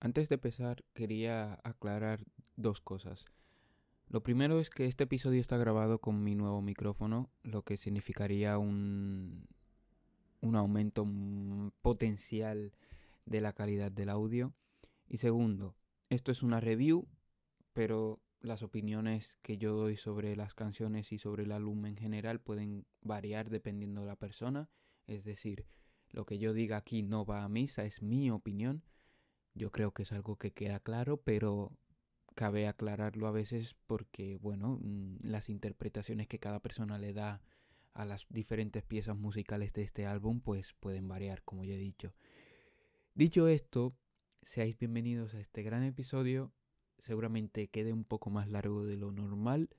Antes de empezar, quería aclarar dos cosas. Lo primero es que este episodio está grabado con mi nuevo micrófono, lo que significaría un, un aumento potencial de la calidad del audio. Y segundo, esto es una review, pero las opiniones que yo doy sobre las canciones y sobre el álbum en general pueden variar dependiendo de la persona. Es decir, lo que yo diga aquí no va a misa, es mi opinión. Yo creo que es algo que queda claro, pero cabe aclararlo a veces porque, bueno, mm, las interpretaciones que cada persona le da a las diferentes piezas musicales de este álbum pues pueden variar, como ya he dicho. Dicho esto, seáis bienvenidos a este gran episodio. Seguramente quede un poco más largo de lo normal,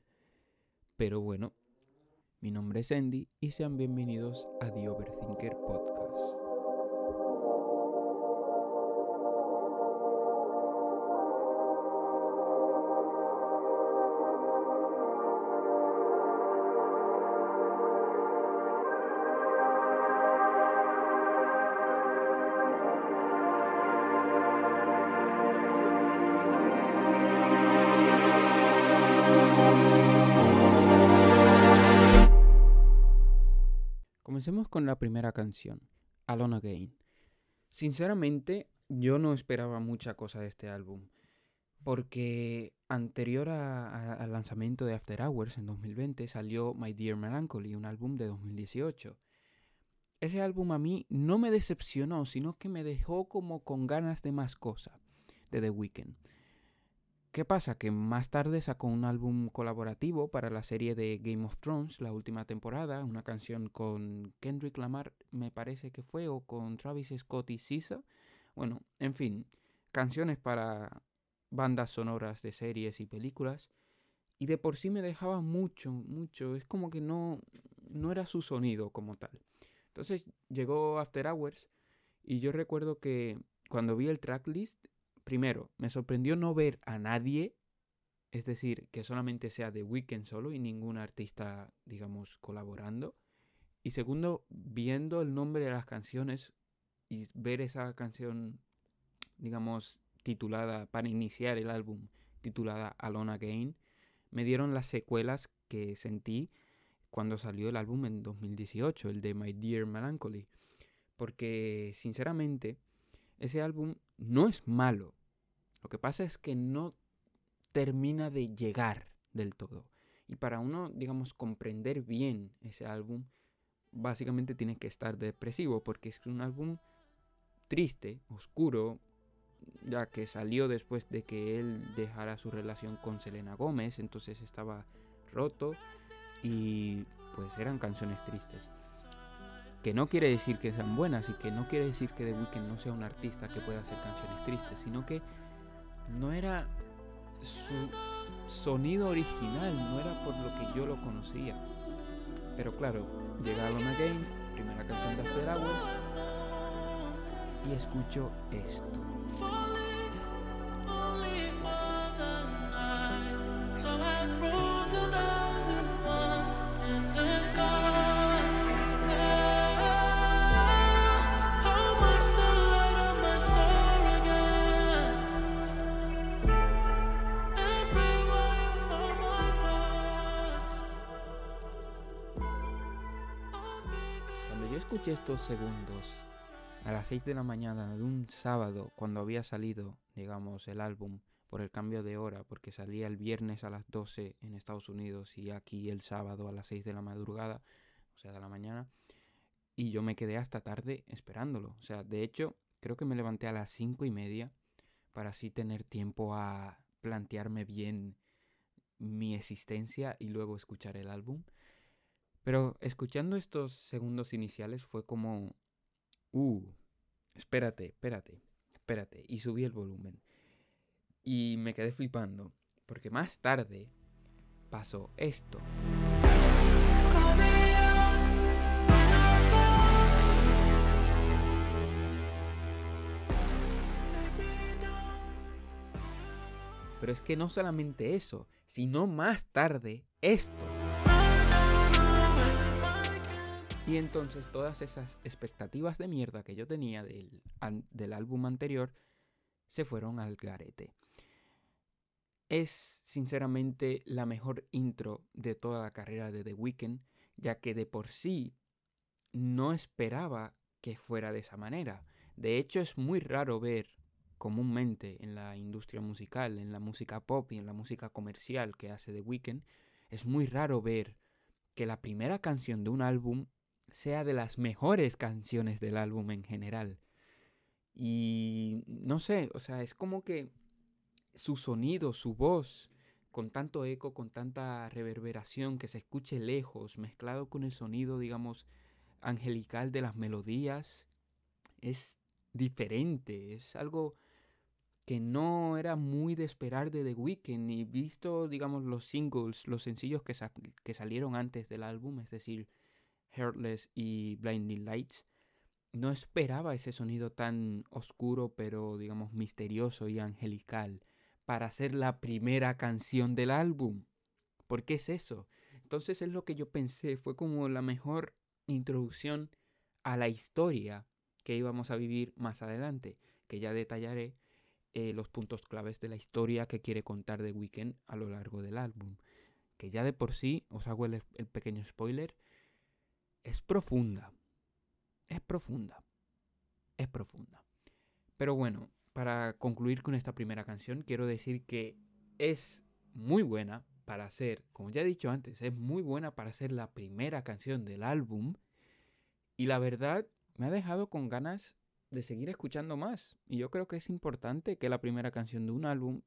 pero bueno, mi nombre es Andy y sean bienvenidos a The Overthinker Podcast. Alone Again. Sinceramente, yo no esperaba mucha cosa de este álbum, porque anterior al lanzamiento de After Hours en 2020 salió My Dear Melancholy, un álbum de 2018. Ese álbum a mí no me decepcionó, sino que me dejó como con ganas de más cosas de The Weeknd. ¿Qué pasa? Que más tarde sacó un álbum colaborativo para la serie de Game of Thrones, la última temporada, una canción con Kendrick Lamar, me parece que fue, o con Travis Scott y Sisa. Bueno, en fin, canciones para bandas sonoras de series y películas. Y de por sí me dejaba mucho, mucho. Es como que no, no era su sonido como tal. Entonces llegó After Hours y yo recuerdo que cuando vi el tracklist primero, me sorprendió no ver a nadie, es decir, que solamente sea de Weekend solo y ningún artista, digamos, colaborando. Y segundo, viendo el nombre de las canciones y ver esa canción, digamos, titulada, para iniciar el álbum, titulada Alone Again, me dieron las secuelas que sentí cuando salió el álbum en 2018, el de My Dear Melancholy. Porque, sinceramente, ese álbum no es malo. Lo que pasa es que no termina de llegar del todo. Y para uno, digamos, comprender bien ese álbum, básicamente tiene que estar depresivo, porque es un álbum triste, oscuro, ya que salió después de que él dejara su relación con Selena Gómez, entonces estaba roto y pues eran canciones tristes. Que no quiere decir que sean buenas y que no quiere decir que The Weeknd no sea un artista que pueda hacer canciones tristes, sino que no era su sonido original, no era por lo que yo lo conocía. Pero claro, llega Alone Again, primera canción de After Hours, y escucho esto. Estos segundos a las 6 de la mañana de un sábado cuando había salido, digamos, el álbum por el cambio de hora, porque salía el viernes a las 12 en Estados Unidos y aquí el sábado a las 6 de la madrugada, o sea, de la mañana, y yo me quedé hasta tarde esperándolo. O sea, de hecho, creo que me levanté a las 5 y media para así tener tiempo a plantearme bien mi existencia y luego escuchar el álbum. Pero escuchando estos segundos iniciales fue como, uh, espérate, espérate, espérate. Y subí el volumen. Y me quedé flipando, porque más tarde pasó esto. Pero es que no solamente eso, sino más tarde esto. Y entonces todas esas expectativas de mierda que yo tenía del, del álbum anterior se fueron al garete. Es sinceramente la mejor intro de toda la carrera de The Weeknd, ya que de por sí no esperaba que fuera de esa manera. De hecho, es muy raro ver comúnmente en la industria musical, en la música pop y en la música comercial que hace The Weeknd, es muy raro ver que la primera canción de un álbum sea de las mejores canciones del álbum en general. Y no sé, o sea, es como que su sonido, su voz, con tanto eco, con tanta reverberación que se escuche lejos, mezclado con el sonido, digamos, angelical de las melodías, es diferente, es algo que no era muy de esperar de The Weeknd y visto, digamos, los singles, los sencillos que, que salieron antes del álbum, es decir, Heartless y Blinding Lights, no esperaba ese sonido tan oscuro pero digamos misterioso y angelical para ser la primera canción del álbum. ¿Por qué es eso? Entonces es lo que yo pensé, fue como la mejor introducción a la historia que íbamos a vivir más adelante, que ya detallaré eh, los puntos claves de la historia que quiere contar The Weeknd a lo largo del álbum. Que ya de por sí, os hago el pequeño spoiler, es profunda. Es profunda. Es profunda. Pero bueno, para concluir con esta primera canción, quiero decir que es muy buena para ser, como ya he dicho antes, es muy buena para ser la primera canción del álbum. Y la verdad, me ha dejado con ganas de seguir escuchando más. Y yo creo que es importante que la primera canción de un álbum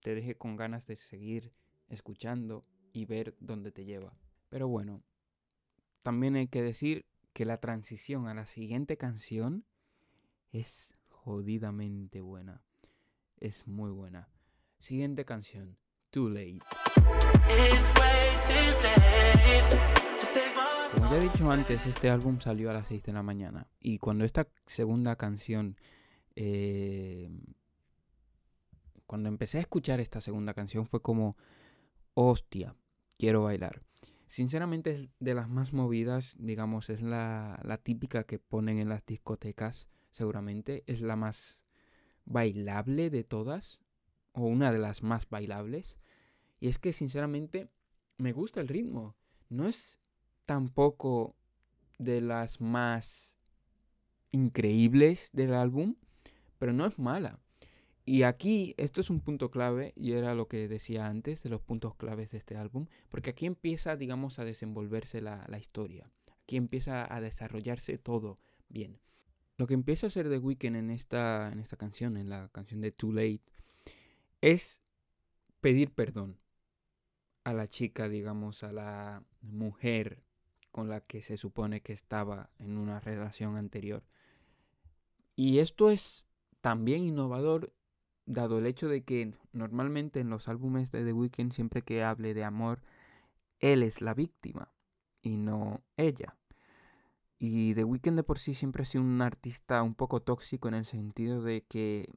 te deje con ganas de seguir escuchando y ver dónde te lleva. Pero bueno, también hay que decir que la transición a la siguiente canción es jodidamente buena. Es muy buena. Siguiente canción, Too Late. Como ya he dicho antes, este álbum salió a las 6 de la mañana. Y cuando esta segunda canción... Eh, cuando empecé a escuchar esta segunda canción fue como... Hostia, quiero bailar. Sinceramente es de las más movidas, digamos, es la, la típica que ponen en las discotecas seguramente. Es la más bailable de todas, o una de las más bailables. Y es que sinceramente me gusta el ritmo. No es tampoco de las más increíbles del álbum, pero no es mala. Y aquí, esto es un punto clave, y era lo que decía antes de los puntos claves de este álbum, porque aquí empieza, digamos, a desenvolverse la, la historia. Aquí empieza a desarrollarse todo bien. Lo que empieza a hacer The Weeknd en esta, en esta canción, en la canción de Too Late, es pedir perdón a la chica, digamos, a la mujer con la que se supone que estaba en una relación anterior. Y esto es también innovador, dado el hecho de que normalmente en los álbumes de The Weeknd, siempre que hable de amor, él es la víctima y no ella. Y The Weeknd de por sí siempre ha sido un artista un poco tóxico en el sentido de que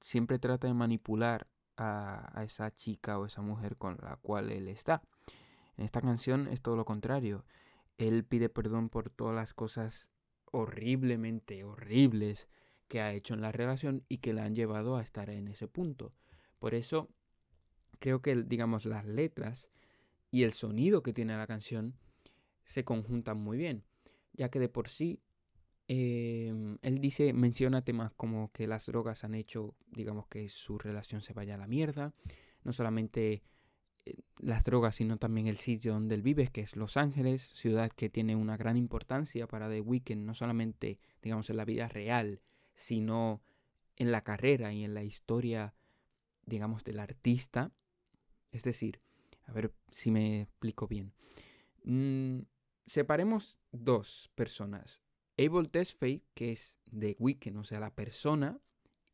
siempre trata de manipular a, esa chica o esa mujer con la cual él está. En esta canción es todo lo contrario. Él pide perdón por todas las cosas horriblemente horribles que ha hecho en la relación y que la han llevado a estar en ese punto. Por eso creo que, digamos, las letras y el sonido que tiene la canción se conjuntan muy bien ya que de por sí em, él dice, menciona temas como que las drogas han hecho, digamos, que su relación se vaya a la mierda. No solamente eh, las drogas, sino también el sitio donde él vive, que es Los Ángeles, ciudad que tiene una gran importancia para The Weeknd, no solamente, digamos, en la vida real, sino en la carrera y en la historia, digamos, del artista. Es decir, a ver si me explico bien. Mm, separemos dos personas. Abel Tesfaye, que es The Weeknd, o sea, la persona,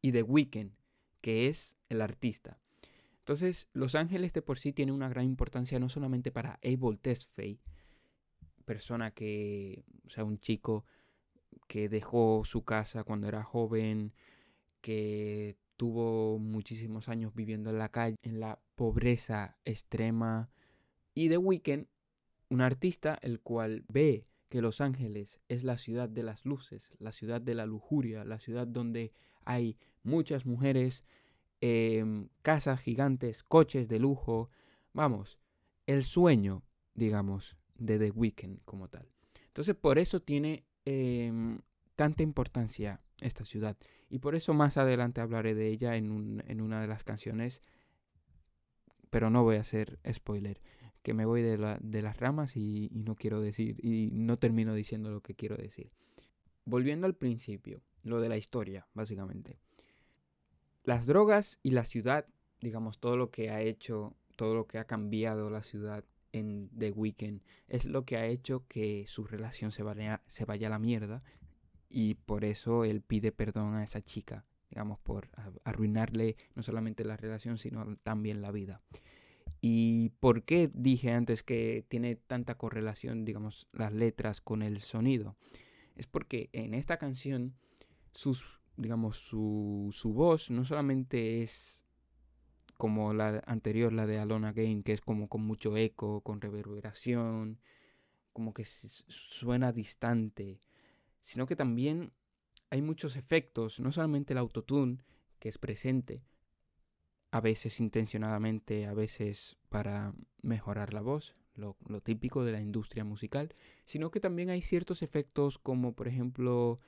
y The Weeknd, que es el artista. Entonces, Los Ángeles de por sí tiene una gran importancia no solamente para Abel Tesfaye, persona que, o sea, un chico que dejó su casa cuando era joven, que tuvo muchísimos años viviendo en la calle, en la pobreza extrema, y The Weeknd un artista el cual ve que Los Ángeles es la ciudad de las luces, la ciudad de la lujuria, la ciudad donde hay muchas mujeres, em, casas gigantes, coches de lujo, vamos, el sueño, digamos, de The Weeknd como tal. Entonces por eso tiene em, tanta importancia esta ciudad. Y por eso más adelante hablaré de ella en, una de las canciones. Pero no voy a hacer spoiler. Que me voy de las ramas y, y no quiero decir. Y no termino diciendo lo que quiero decir. Volviendo al principio, lo de la historia, básicamente. Las drogas y la ciudad, digamos, todo lo que ha hecho, todo lo que ha cambiado la ciudad en The Weeknd, es lo que ha hecho que su relación se vaya, se vaya a la mierda y por eso él pide perdón a esa chica, digamos, por arruinarle no solamente la relación, sino también la vida. ¿Y por qué dije antes que tiene tanta correlación, digamos, las letras con el sonido? Es porque en esta canción, sus, digamos, su, su voz no solamente es como la anterior, la de Alona Game, que es como con mucho eco, con reverberación, como que suena distante sino que también hay muchos efectos, no solamente el autotune, que es presente, a veces intencionadamente, a veces para mejorar la voz, lo, típico de la industria musical, sino que también hay ciertos efectos como por ejemplo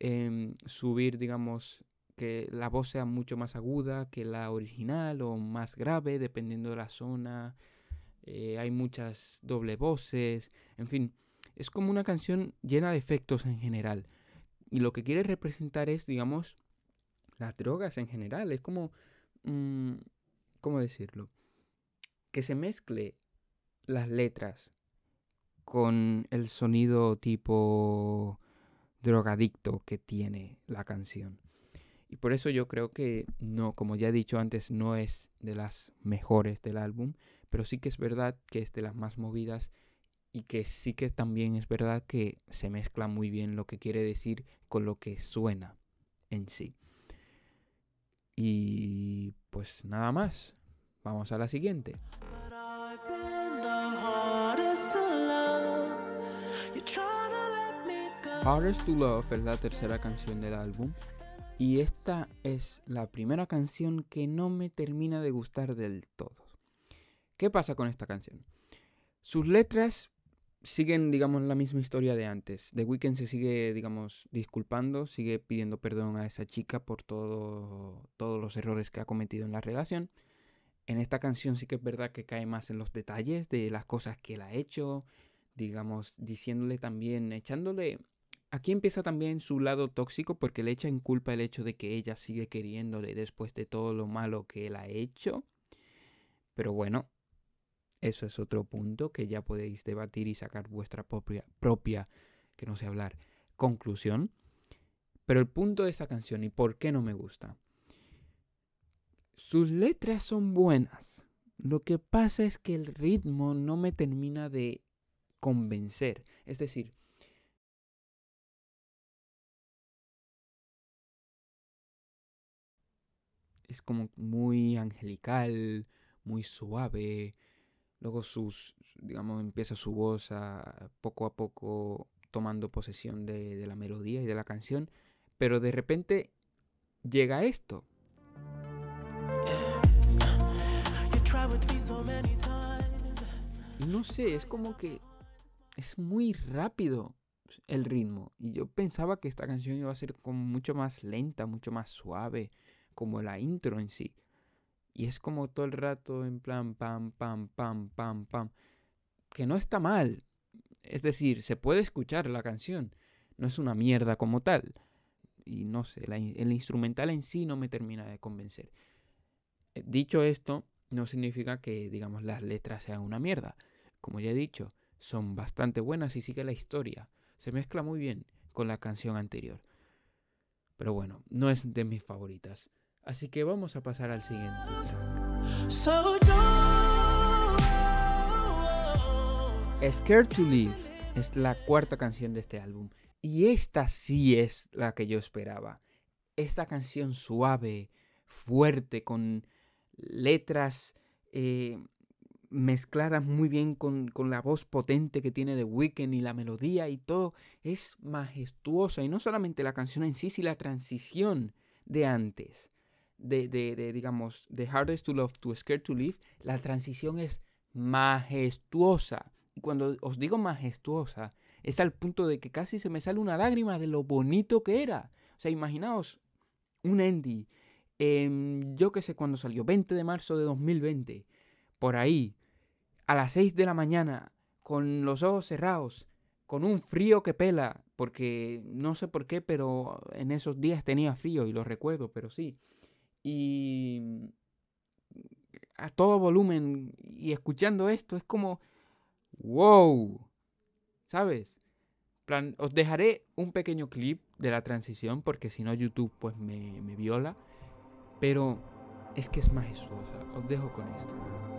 em, subir, digamos, que la voz sea mucho más aguda que la original o más grave, dependiendo de la zona. Eh, hay muchas doble voces, en fin, es como una canción llena de efectos en general. Y lo que quiere representar es, digamos, las drogas en general. Es como, mm, ¿cómo decirlo? Que se mezcle las letras con el sonido tipo drogadicto que tiene la canción. Y por eso yo creo que no, como ya he dicho antes, no es de las mejores del álbum, pero sí que es verdad que es de las más movidas y que sí que también es verdad que se mezcla muy bien lo que quiere decir con lo que suena en sí. Y pues nada más, vamos a la siguiente. Hardest to Love es la tercera canción del álbum y esta es la primera canción que no me termina de gustar del todo. ¿Qué pasa con esta canción? Sus letras siguen, digamos, la misma historia de antes. The Weeknd se sigue, digamos, disculpando, sigue pidiendo perdón a esa chica por todo, todos los errores que ha cometido en la relación. En esta canción sí que es verdad que cae más en los detalles de las cosas que él ha hecho, digamos, diciéndole también, echándole... Aquí empieza también su lado tóxico porque le echa en culpa el hecho de que ella sigue queriéndole después de todo lo malo que él ha hecho. Pero bueno, eso es otro punto que ya podéis debatir y sacar vuestra propia, propia, que no sé hablar, conclusión. Pero el punto de esta canción y por qué no me gusta. Sus letras son buenas. Lo que pasa es que el ritmo no me termina de convencer. Es decir, es como muy angelical, muy suave, Luego sus, digamos, empieza su voz a poco a poco tomando posesión de, la melodía y de la canción. Pero de repente llega esto. No sé, es como que es muy rápido el ritmo. Y yo pensaba que esta canción iba a ser como mucho más lenta, mucho más suave, como la intro en sí. Y es como todo el rato en plan pam, pam, pam, pam, pam. Que no está mal. Es decir, se puede escuchar la canción. No es una mierda como tal. Y no sé, el instrumental en sí no me termina de convencer. Eh, dicho esto, no significa que, digamos, las letras sean una mierda. Como ya he dicho, son bastante buenas y sigue la historia. Se mezcla muy bien con la canción anterior. Pero bueno, no es de mis favoritas. Así que vamos a pasar al siguiente Scared to Live es la cuarta canción de este álbum. Y esta sí es la que yo esperaba. Esta canción suave, fuerte, con letras eh, mezcladas muy bien con, con, la voz potente que tiene The Weeknd y la melodía y todo, es majestuosa. Y no solamente la canción en sí, sino la transición de antes, de, de, de, digamos, de Hardest to Love to Scared to Live, la transición es majestuosa. Y cuando os digo majestuosa, es al punto de que casi se me sale una lágrima de lo bonito que era. O sea, imaginaos un Andy, yo qué sé cuándo salió, 20 de marzo de 2020, por ahí, a las 6 de la mañana, con los ojos cerrados, con un frío que pela, porque no sé por qué, pero en esos días tenía frío y lo recuerdo, pero sí. Y a todo volumen y escuchando esto es como, wow, ¿sabes? Plan, os dejaré un pequeño clip de la transición porque si no YouTube pues me, me viola. Pero es que es majestuosa. Os dejo con esto.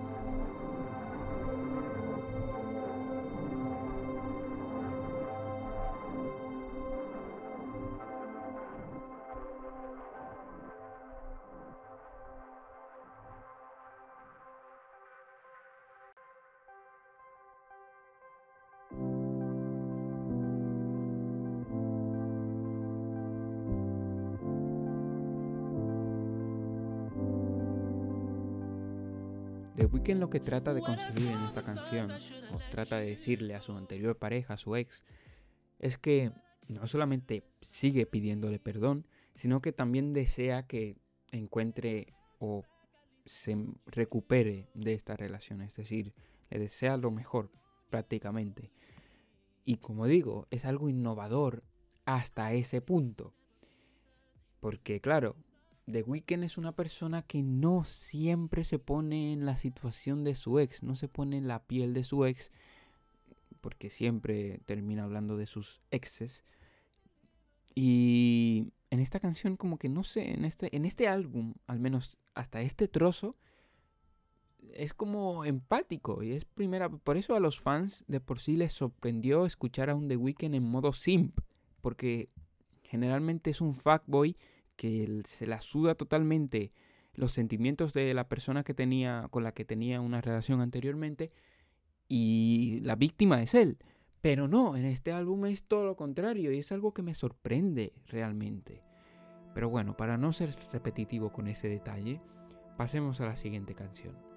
Weeknd lo que trata de conseguir en esta canción, o trata de decirle a su anterior pareja, a su ex, es que no solamente sigue pidiéndole perdón, sino que también desea que encuentre o se recupere de esta relación, es decir, le desea lo mejor prácticamente. Y como digo, es algo innovador hasta ese punto. Porque claro, The Weeknd es una persona que no siempre se pone en la situación de su ex, no se pone en la piel de su ex, porque siempre termina hablando de sus exes. Y en esta canción como que no sé, en este, en este álbum, al menos hasta este trozo, es como empático y es primera, por eso a los fans de por sí les sorprendió escuchar a un The Weeknd en modo simp, porque generalmente es un fuckboy que se la suda totalmente los sentimientos de la persona que tenía con la que tenía una relación anteriormente y la víctima es él. Pero no, en este álbum es todo lo contrario y es algo que me sorprende realmente. Pero bueno, para no ser repetitivo con ese detalle, pasemos a la siguiente canción.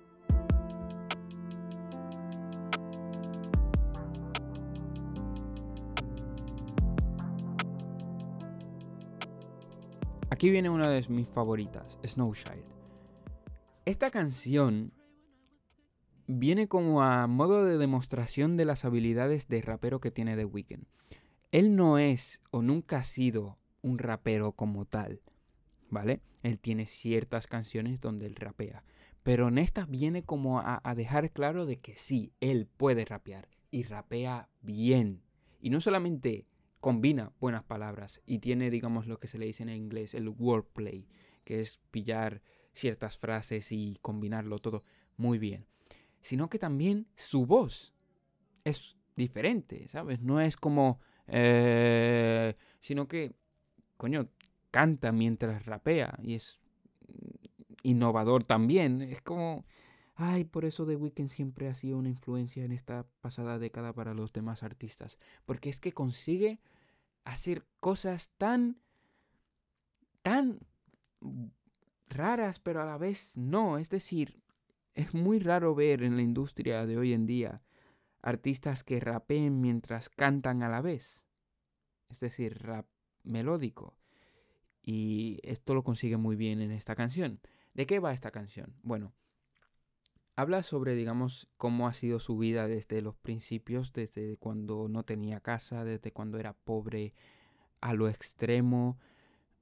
Aquí viene una de mis favoritas, Snow Child. Esta canción viene como a modo de demostración de las habilidades de rapero que tiene The Weeknd. Él no es o nunca ha sido un rapero como tal, ¿vale? Él tiene ciertas canciones donde él rapea, pero en esta viene como a dejar claro de que sí, él puede rapear y rapea bien. Y no solamente combina buenas palabras y tiene, digamos, lo que se le dice en inglés, el wordplay, que es pillar ciertas frases y combinarlo todo muy bien. Sino que también su voz es diferente, ¿sabes? No es como... Eh, sino que, coño, canta mientras rapea y es innovador también. Es como... Ay, por eso The Weeknd siempre ha sido una influencia en esta pasada década para los demás artistas. Porque es que consigue hacer cosas tan, tan raras, pero a la vez no. Es decir, es muy raro ver en la industria de hoy en día artistas que rapeen mientras cantan a la vez. Es decir, rap melódico. Y esto lo consigue muy bien en esta canción. ¿De qué va esta canción? Bueno, habla sobre, digamos, cómo ha sido su vida desde los principios, desde cuando no tenía casa, desde cuando era pobre a lo extremo,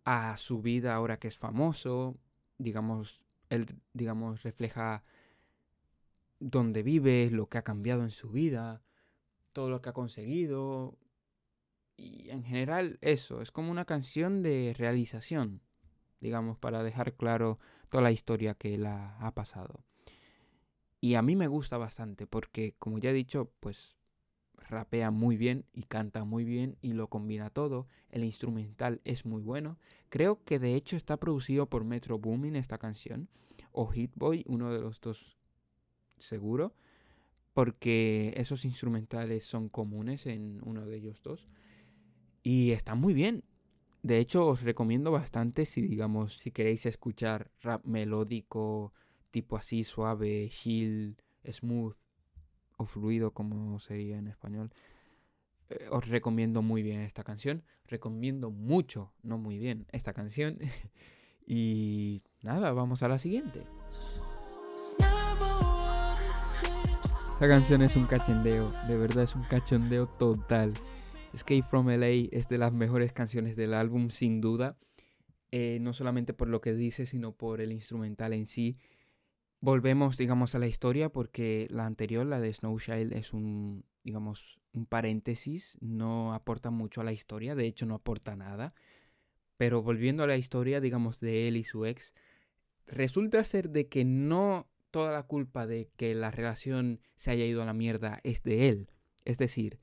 a su vida ahora que es famoso, digamos, él, digamos, refleja dónde vive, lo que ha cambiado en su vida, todo lo que ha conseguido. Y en general eso, es como una canción de realización, digamos, para dejar claro toda la historia que él ha pasado. Y a mí me gusta bastante porque, como ya he dicho, pues rapea muy bien y canta muy bien y lo combina todo. El instrumental es muy bueno. Creo que de hecho está producido por Metro Boomin esta canción o Hitboy, uno de los dos seguro, porque esos instrumentales son comunes en uno de ellos dos y está muy bien. De hecho, os recomiendo bastante si, digamos, si queréis escuchar rap melódico, tipo así, suave, chill, smooth o fluido, como sería en español. Eh, os recomiendo muy bien esta canción. Recomiendo mucho, no muy bien, esta canción. y nada, vamos a la siguiente. Esta canción es un cachondeo, de verdad es un cachondeo total. Escape from LA es de las mejores canciones del álbum, sin duda. Eh, no solamente por lo que dice, sino por el instrumental en sí. Volvemos, digamos, a la historia porque la anterior, la de Snow Child, es un, digamos, un paréntesis. No aporta mucho a la historia, de hecho no aporta nada. Pero volviendo a la historia, digamos, de él y su ex, resulta ser de que no toda la culpa de que la relación se haya ido a la mierda es de él. Es decir,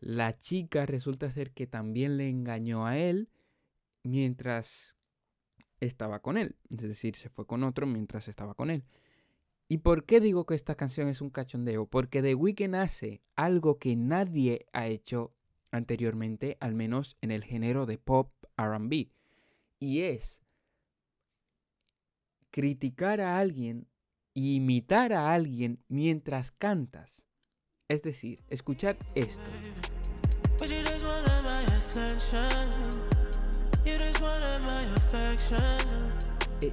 la chica resulta ser que también le engañó a él mientras estaba con él. Es decir, se fue con otro mientras estaba con él. ¿Y por qué digo que esta canción es un cachondeo? Porque The Weeknd hace algo que nadie ha hecho anteriormente, al menos en el género de pop RB. Y es criticar a alguien imitar a alguien mientras cantas. Es decir, escuchar esto. E,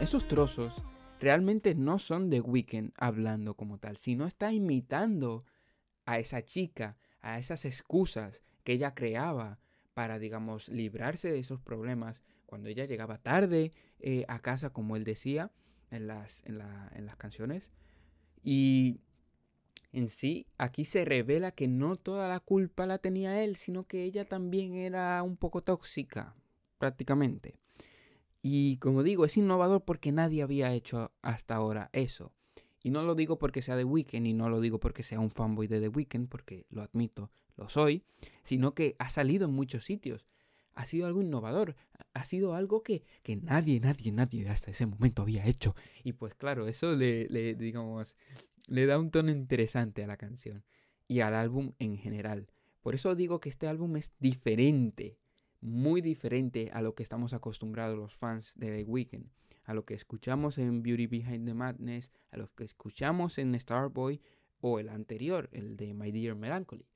esos trozos realmente no son de Weekend hablando como tal, sino está imitando a esa chica, a esas excusas que ella creaba para, digamos, librarse de esos problemas cuando ella llegaba tarde eh, a casa, como él decía, en las, en, las canciones. Y en sí, aquí se revela que no toda la culpa la tenía él, sino que ella también era un poco tóxica, prácticamente. Y como digo, es innovador porque nadie había hecho hasta ahora eso. Y no lo digo porque sea de Weekend y no lo digo porque sea un fanboy de The Weeknd, porque lo admito, lo soy, sino que ha salido en muchos sitios ha sido algo innovador, ha sido algo que, nadie, nadie, nadie hasta ese momento había hecho. Y pues claro, eso le, le, digamos, le da un tono interesante a la canción y al álbum en general. Por eso digo que este álbum es diferente, muy diferente a lo que estamos acostumbrados los fans de The Weeknd, a lo que escuchamos en Beauty Behind the Madness, a lo que escuchamos en Starboy o el anterior, el de My Dear Melancholy.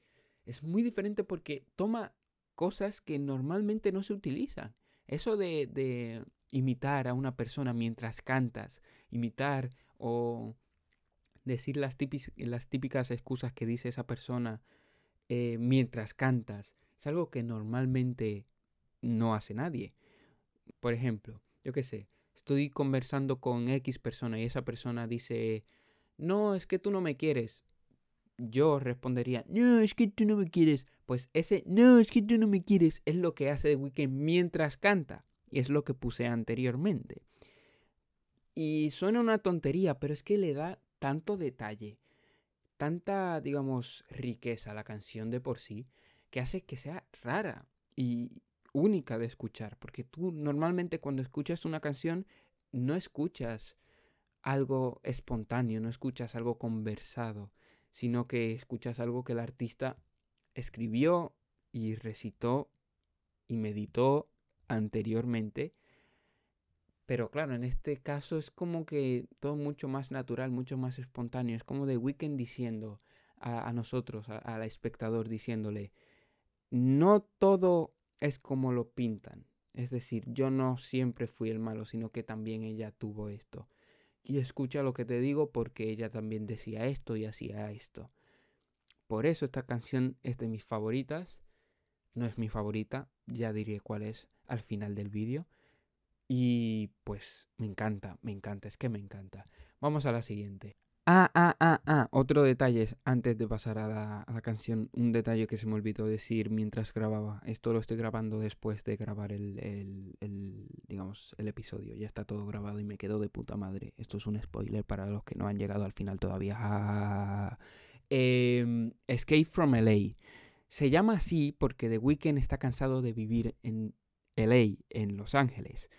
Es muy diferente porque toma cosas que normalmente no se utilizan. Eso de, imitar a una persona mientras cantas, imitar o decir las, las típicas excusas que dice esa persona eh, mientras cantas, es algo que normalmente no hace nadie. Por ejemplo, yo qué sé, estoy conversando con X persona y esa persona dice, no, es que tú no me quieres yo respondería, no, es que tú no me quieres. Pues ese, no, es que tú no me quieres, es lo que hace The Weeknd mientras canta. Y es lo que puse anteriormente. Y suena una tontería, pero es que le da tanto detalle, tanta, digamos, riqueza a la canción de por sí, que hace que sea rara y única de escuchar. Porque tú normalmente cuando escuchas una canción, no escuchas algo espontáneo, no escuchas algo conversado sino que escuchas algo que el artista escribió y recitó y meditó anteriormente. Pero claro, en este caso es como que todo mucho más natural, mucho más espontáneo. Es como de Weekend diciendo a, nosotros, al espectador, diciéndole, no todo es como lo pintan. Es decir, yo no siempre fui el malo, sino que también ella tuvo esto y escucha lo que te digo porque ella también decía esto y hacía esto. Por eso esta canción es de mis favoritas. No es mi favorita, ya diré cuál es al final del vídeo. Y pues me encanta, me encanta, es que me encanta. Vamos a la siguiente. Ah, ah, ah, ah, otro detalle antes de pasar a la, canción, un detalle que se me olvidó decir mientras grababa. Esto lo estoy grabando después de grabar el, el, digamos, el episodio. Ya está todo grabado y me quedó de puta madre. Esto es un spoiler para los que no han llegado al final todavía. Em, Escape from LA. Se llama así porque The Weeknd está cansado de vivir en LA, en Los Ángeles.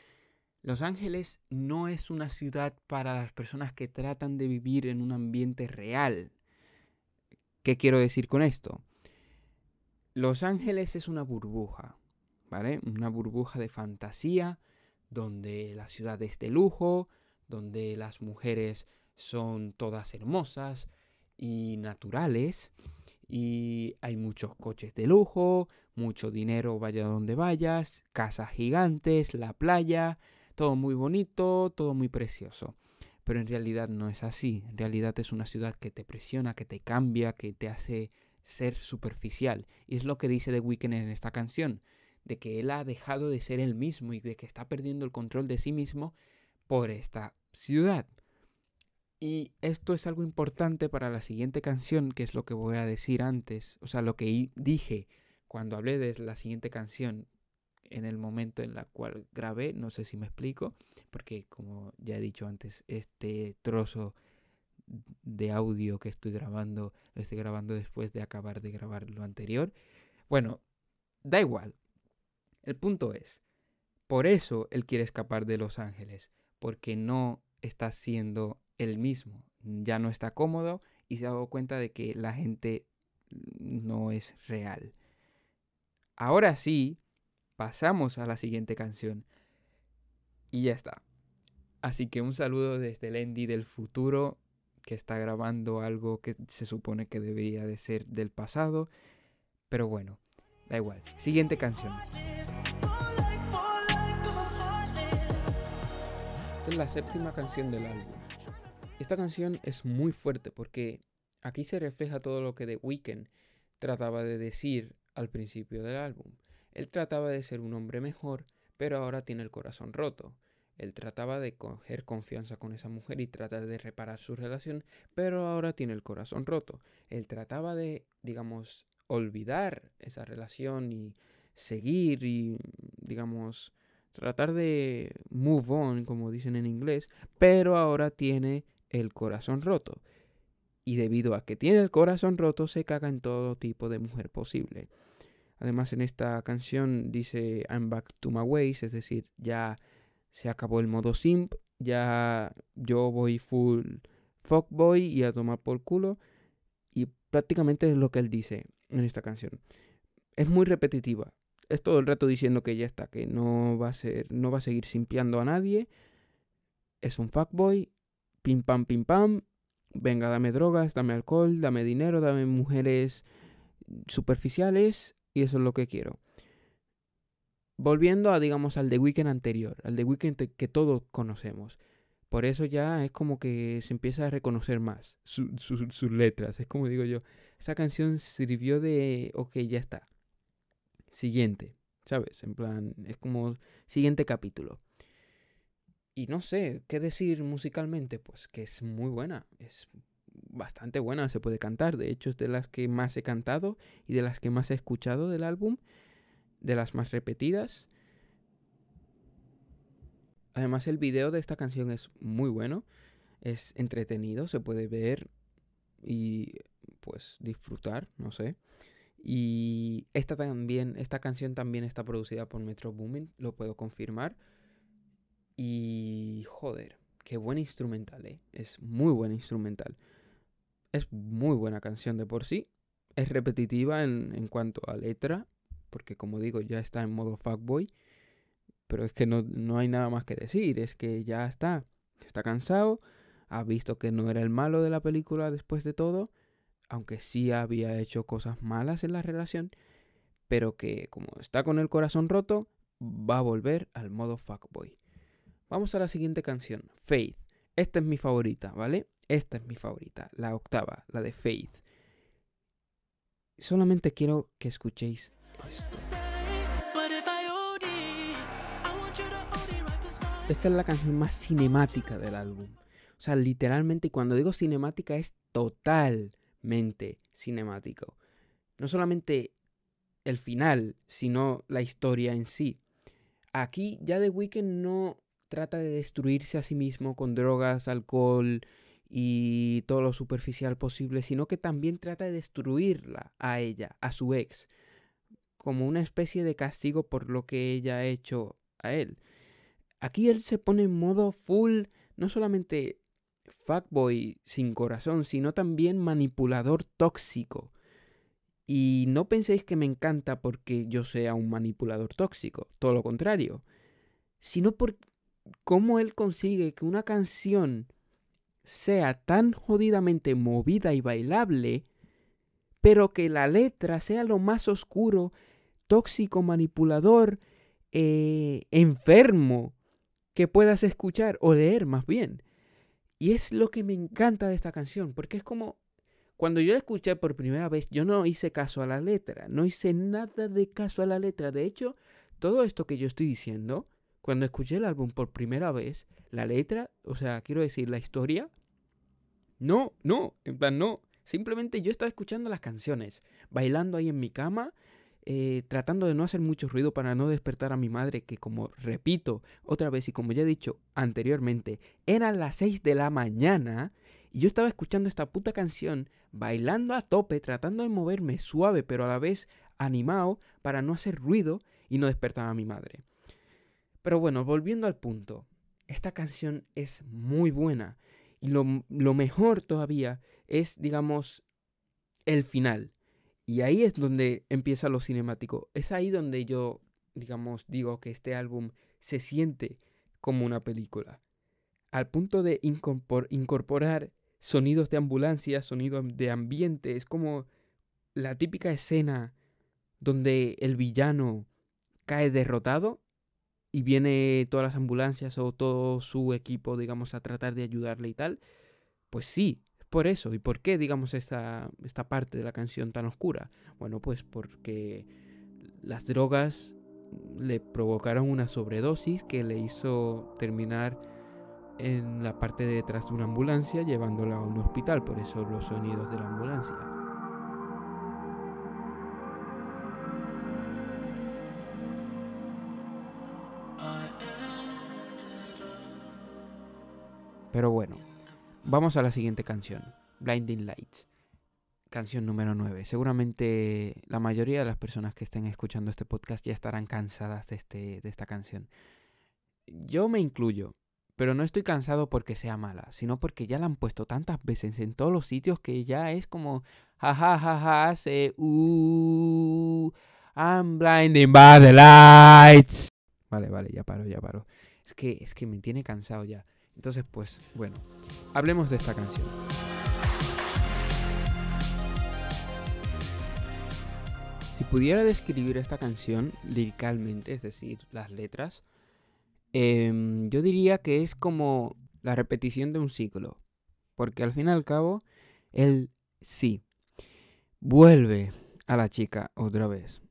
Los Ángeles no es una ciudad para las personas que tratan de vivir en un ambiente real. ¿Qué quiero decir con esto? Los Ángeles es una burbuja, ¿vale? Una burbuja de fantasía donde la ciudad es de lujo, donde las mujeres son todas hermosas y naturales y hay muchos coches de lujo, mucho dinero vaya donde vayas, casas gigantes, la playa, todo muy bonito, todo muy precioso. Pero en realidad no es así, en realidad es una ciudad que te presiona, que te cambia, que te hace ser superficial. Y es lo que dice The Weeknd en esta canción, de que él ha dejado de ser él mismo y de que está perdiendo el control de sí mismo por esta ciudad. Y esto es algo importante para la siguiente canción, que es lo que voy a decir antes, o sea, lo que dije cuando hablé de la siguiente canción en el momento en la cual grabé, no sé si me explico, porque como ya he dicho antes, este trozo de audio que estoy grabando, lo estoy grabando después de acabar de grabar lo anterior. Bueno, da igual. El punto es, por eso él quiere escapar de Los Ángeles, porque no está siendo el mismo, ya no está cómodo y se ha dado cuenta de que la gente no es real. Ahora sí, pasamos a la siguiente canción. Y ya está. Así que un saludo desde el Endy del futuro que está grabando algo que se supone que debería de ser del pasado. Pero bueno, da igual. Siguiente canción. Esta es la séptima canción del álbum. Esta canción es muy fuerte porque aquí se refleja todo lo que The Weeknd trataba de decir al principio del álbum. Él trataba de ser un hombre mejor, pero ahora tiene el corazón roto. Él trataba de coger confianza con esa mujer y tratar de reparar su relación, pero ahora tiene el corazón roto. Él trataba de, digamos, olvidar esa relación y seguir y, digamos, tratar de move on, como dicen en inglés, pero ahora tiene el corazón roto. Y debido a que tiene el corazón roto, se caga en todo tipo de mujer posible. Además, en esta canción dice I'm back to my ways, es decir, ya se acabó el modo simp, ya yo voy full fuckboy y a tomar por culo. Y prácticamente es lo que él dice en esta canción. Es muy repetitiva, es todo el rato diciendo que ya está, que no va a ser, no va a seguir simpiando a nadie. Es un fuckboy, pim pam pim pam. Venga, dame drogas, dame alcohol, dame dinero, dame mujeres superficiales y eso es lo que quiero. Volviendo a, digamos, al The Weeknd anterior, al The Weeknd que todos conocemos. Por eso ya es como que se empieza a reconocer más sus letras. Es como digo yo, esa canción sirvió de, ok, ya está siguiente, ¿sabes? En plan, es como siguiente capítulo. Y no sé, ¿qué decir musicalmente? Pues que es muy buena, es bastante buena, se puede cantar. De hecho, es de las que más he cantado y de las que más he escuchado del álbum, de las más repetidas. Además, el video de esta canción es muy bueno, es entretenido, se puede ver y pues disfrutar, no sé. Y esta también, esta canción también está producida por Metro Boomin, lo puedo confirmar. Y joder, qué buen instrumental, ¿eh? Es muy buen instrumental. Es muy buena canción de por sí. Es repetitiva en, en cuanto a letra, porque como digo, ya está en modo fuckboy. Pero es que no, no hay nada más que decir, es que ya está. Está cansado, ha visto que no era el malo de la película después de todo aunque sí había hecho cosas malas en la relación, pero que como está con el corazón roto, va a volver al modo fuckboy. Vamos a la siguiente canción, Faith. Esta es mi favorita, ¿vale? Esta es mi favorita, la octava, la de Faith. Solamente quiero que escuchéis esto. Esta es la canción más cinemática del álbum. O sea, literalmente, cuando digo cinemática es total cinemático. No solamente el final, sino la historia en sí. Aquí ya The Weeknd no trata de destruirse a sí mismo con drogas, alcohol y todo lo superficial posible, sino que también trata de destruirla a ella, a su ex, como una especie de castigo por lo que ella ha hecho a él. Aquí él se pone en modo full, no solamente fuckboy sin corazón, sino también manipulador tóxico. Y no penséis que me encanta porque yo sea un manipulador tóxico, todo lo contrario, sino por cómo él consigue que una canción sea tan jodidamente movida y bailable, pero que la letra sea lo más oscuro, tóxico, manipulador, eh, enfermo que puedas escuchar o leer más bien. Y es lo que me encanta de esta canción, porque es como cuando yo la escuché por primera vez, yo no hice caso a la letra, no hice nada de caso a la letra. De hecho, todo esto que yo estoy diciendo, cuando escuché el álbum por primera vez, la letra, o sea, quiero decir, la historia, no, no, en plan, no. Simplemente yo estaba escuchando las canciones, bailando ahí en mi cama, eh, tratando de no hacer mucho ruido para no despertar a mi madre, que como repito otra vez y como ya he dicho anteriormente, eran las 6 de la mañana y yo estaba escuchando esta puta canción, bailando a tope, tratando de moverme suave pero a la vez animado para no hacer ruido y no despertar a mi madre. Pero bueno, volviendo al punto, esta canción es muy buena y lo, lo mejor todavía es, digamos, el final. Y ahí es donde empieza lo cinemático. Es ahí donde yo, digamos, digo que este álbum se siente como una película. Al punto de incorporar sonidos de ambulancia, sonidos de ambiente. Es como la típica escena donde el villano cae derrotado y viene todas las ambulancias o todo su equipo, digamos, a tratar de ayudarle y tal. Pues sí, por eso. ¿Y por qué, digamos, esta, esta parte de la canción tan oscura? Bueno, pues porque las drogas le provocaron una sobredosis que le hizo terminar en la parte de detrás de una ambulancia llevándola a un hospital, por eso los sonidos de la ambulancia. Vamos a la siguiente canción, Blinding Lights, canción número 9. Seguramente la mayoría de las personas que estén escuchando este podcast ya estarán cansadas de, este, de esta canción. Yo me incluyo, pero no estoy cansado porque sea mala, sino porque ya la han puesto tantas veces en todos los sitios que ya es como, jajajaja, ja, se, uh, I'm blinding by the lights. Vale, vale, ya paro, ya paro. Es que, es que me tiene cansado ya. Entonces, pues, bueno, hablemos de esta canción. Si pudiera describir esta canción liricalmente, es decir, las letras, em, yo diría que es como la repetición de un ciclo. Porque al fin y al cabo, él sí vuelve a la chica otra vez.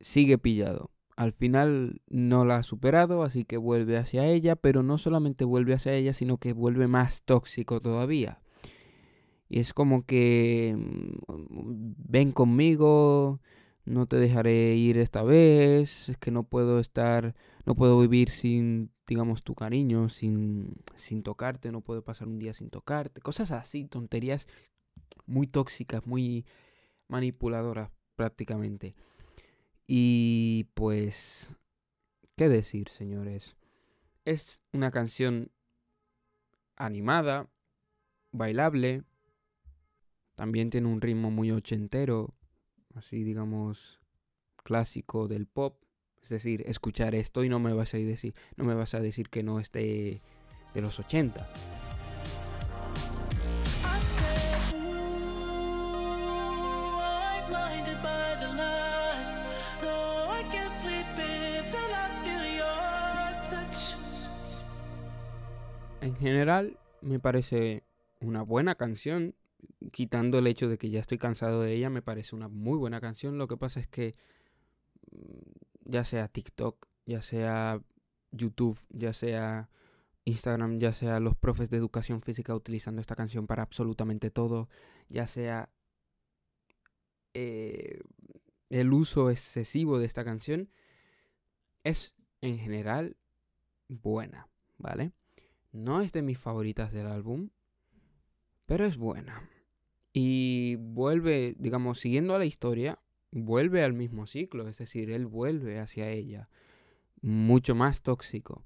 Sigue pillado al final no la ha superado, así que vuelve hacia ella, pero no solamente vuelve hacia ella, sino que vuelve más tóxico todavía. Y es como que mm, ven conmigo, no te dejaré ir esta vez, es que no puedo estar, no puedo vivir sin, digamos, tu cariño, sin, sin tocarte, no puedo pasar un día sin tocarte, cosas así, tonterías muy tóxicas, muy manipuladoras prácticamente. Y pues, ¿qué decir, señores? Es una canción animada, bailable, también tiene un ritmo muy ochentero, así digamos clásico del pop. Es decir, escuchar esto y no me vas a decir, no me vas a decir que no esté de los 80. En general, me parece una buena canción. Quitando el hecho de que ya estoy cansado de ella, me parece una muy buena canción. Lo que pasa es que, mm, ya sea TikTok, ya sea YouTube, ya sea Instagram, ya sea los profes de educación física utilizando esta canción para absolutamente todo, ya sea eh, el uso excesivo de esta canción, es en general buena, ¿vale? No es de mis favoritas del álbum, pero es buena. Y vuelve, digamos, siguiendo a la historia, vuelve al mismo ciclo, es decir, él vuelve hacia ella, mucho más tóxico,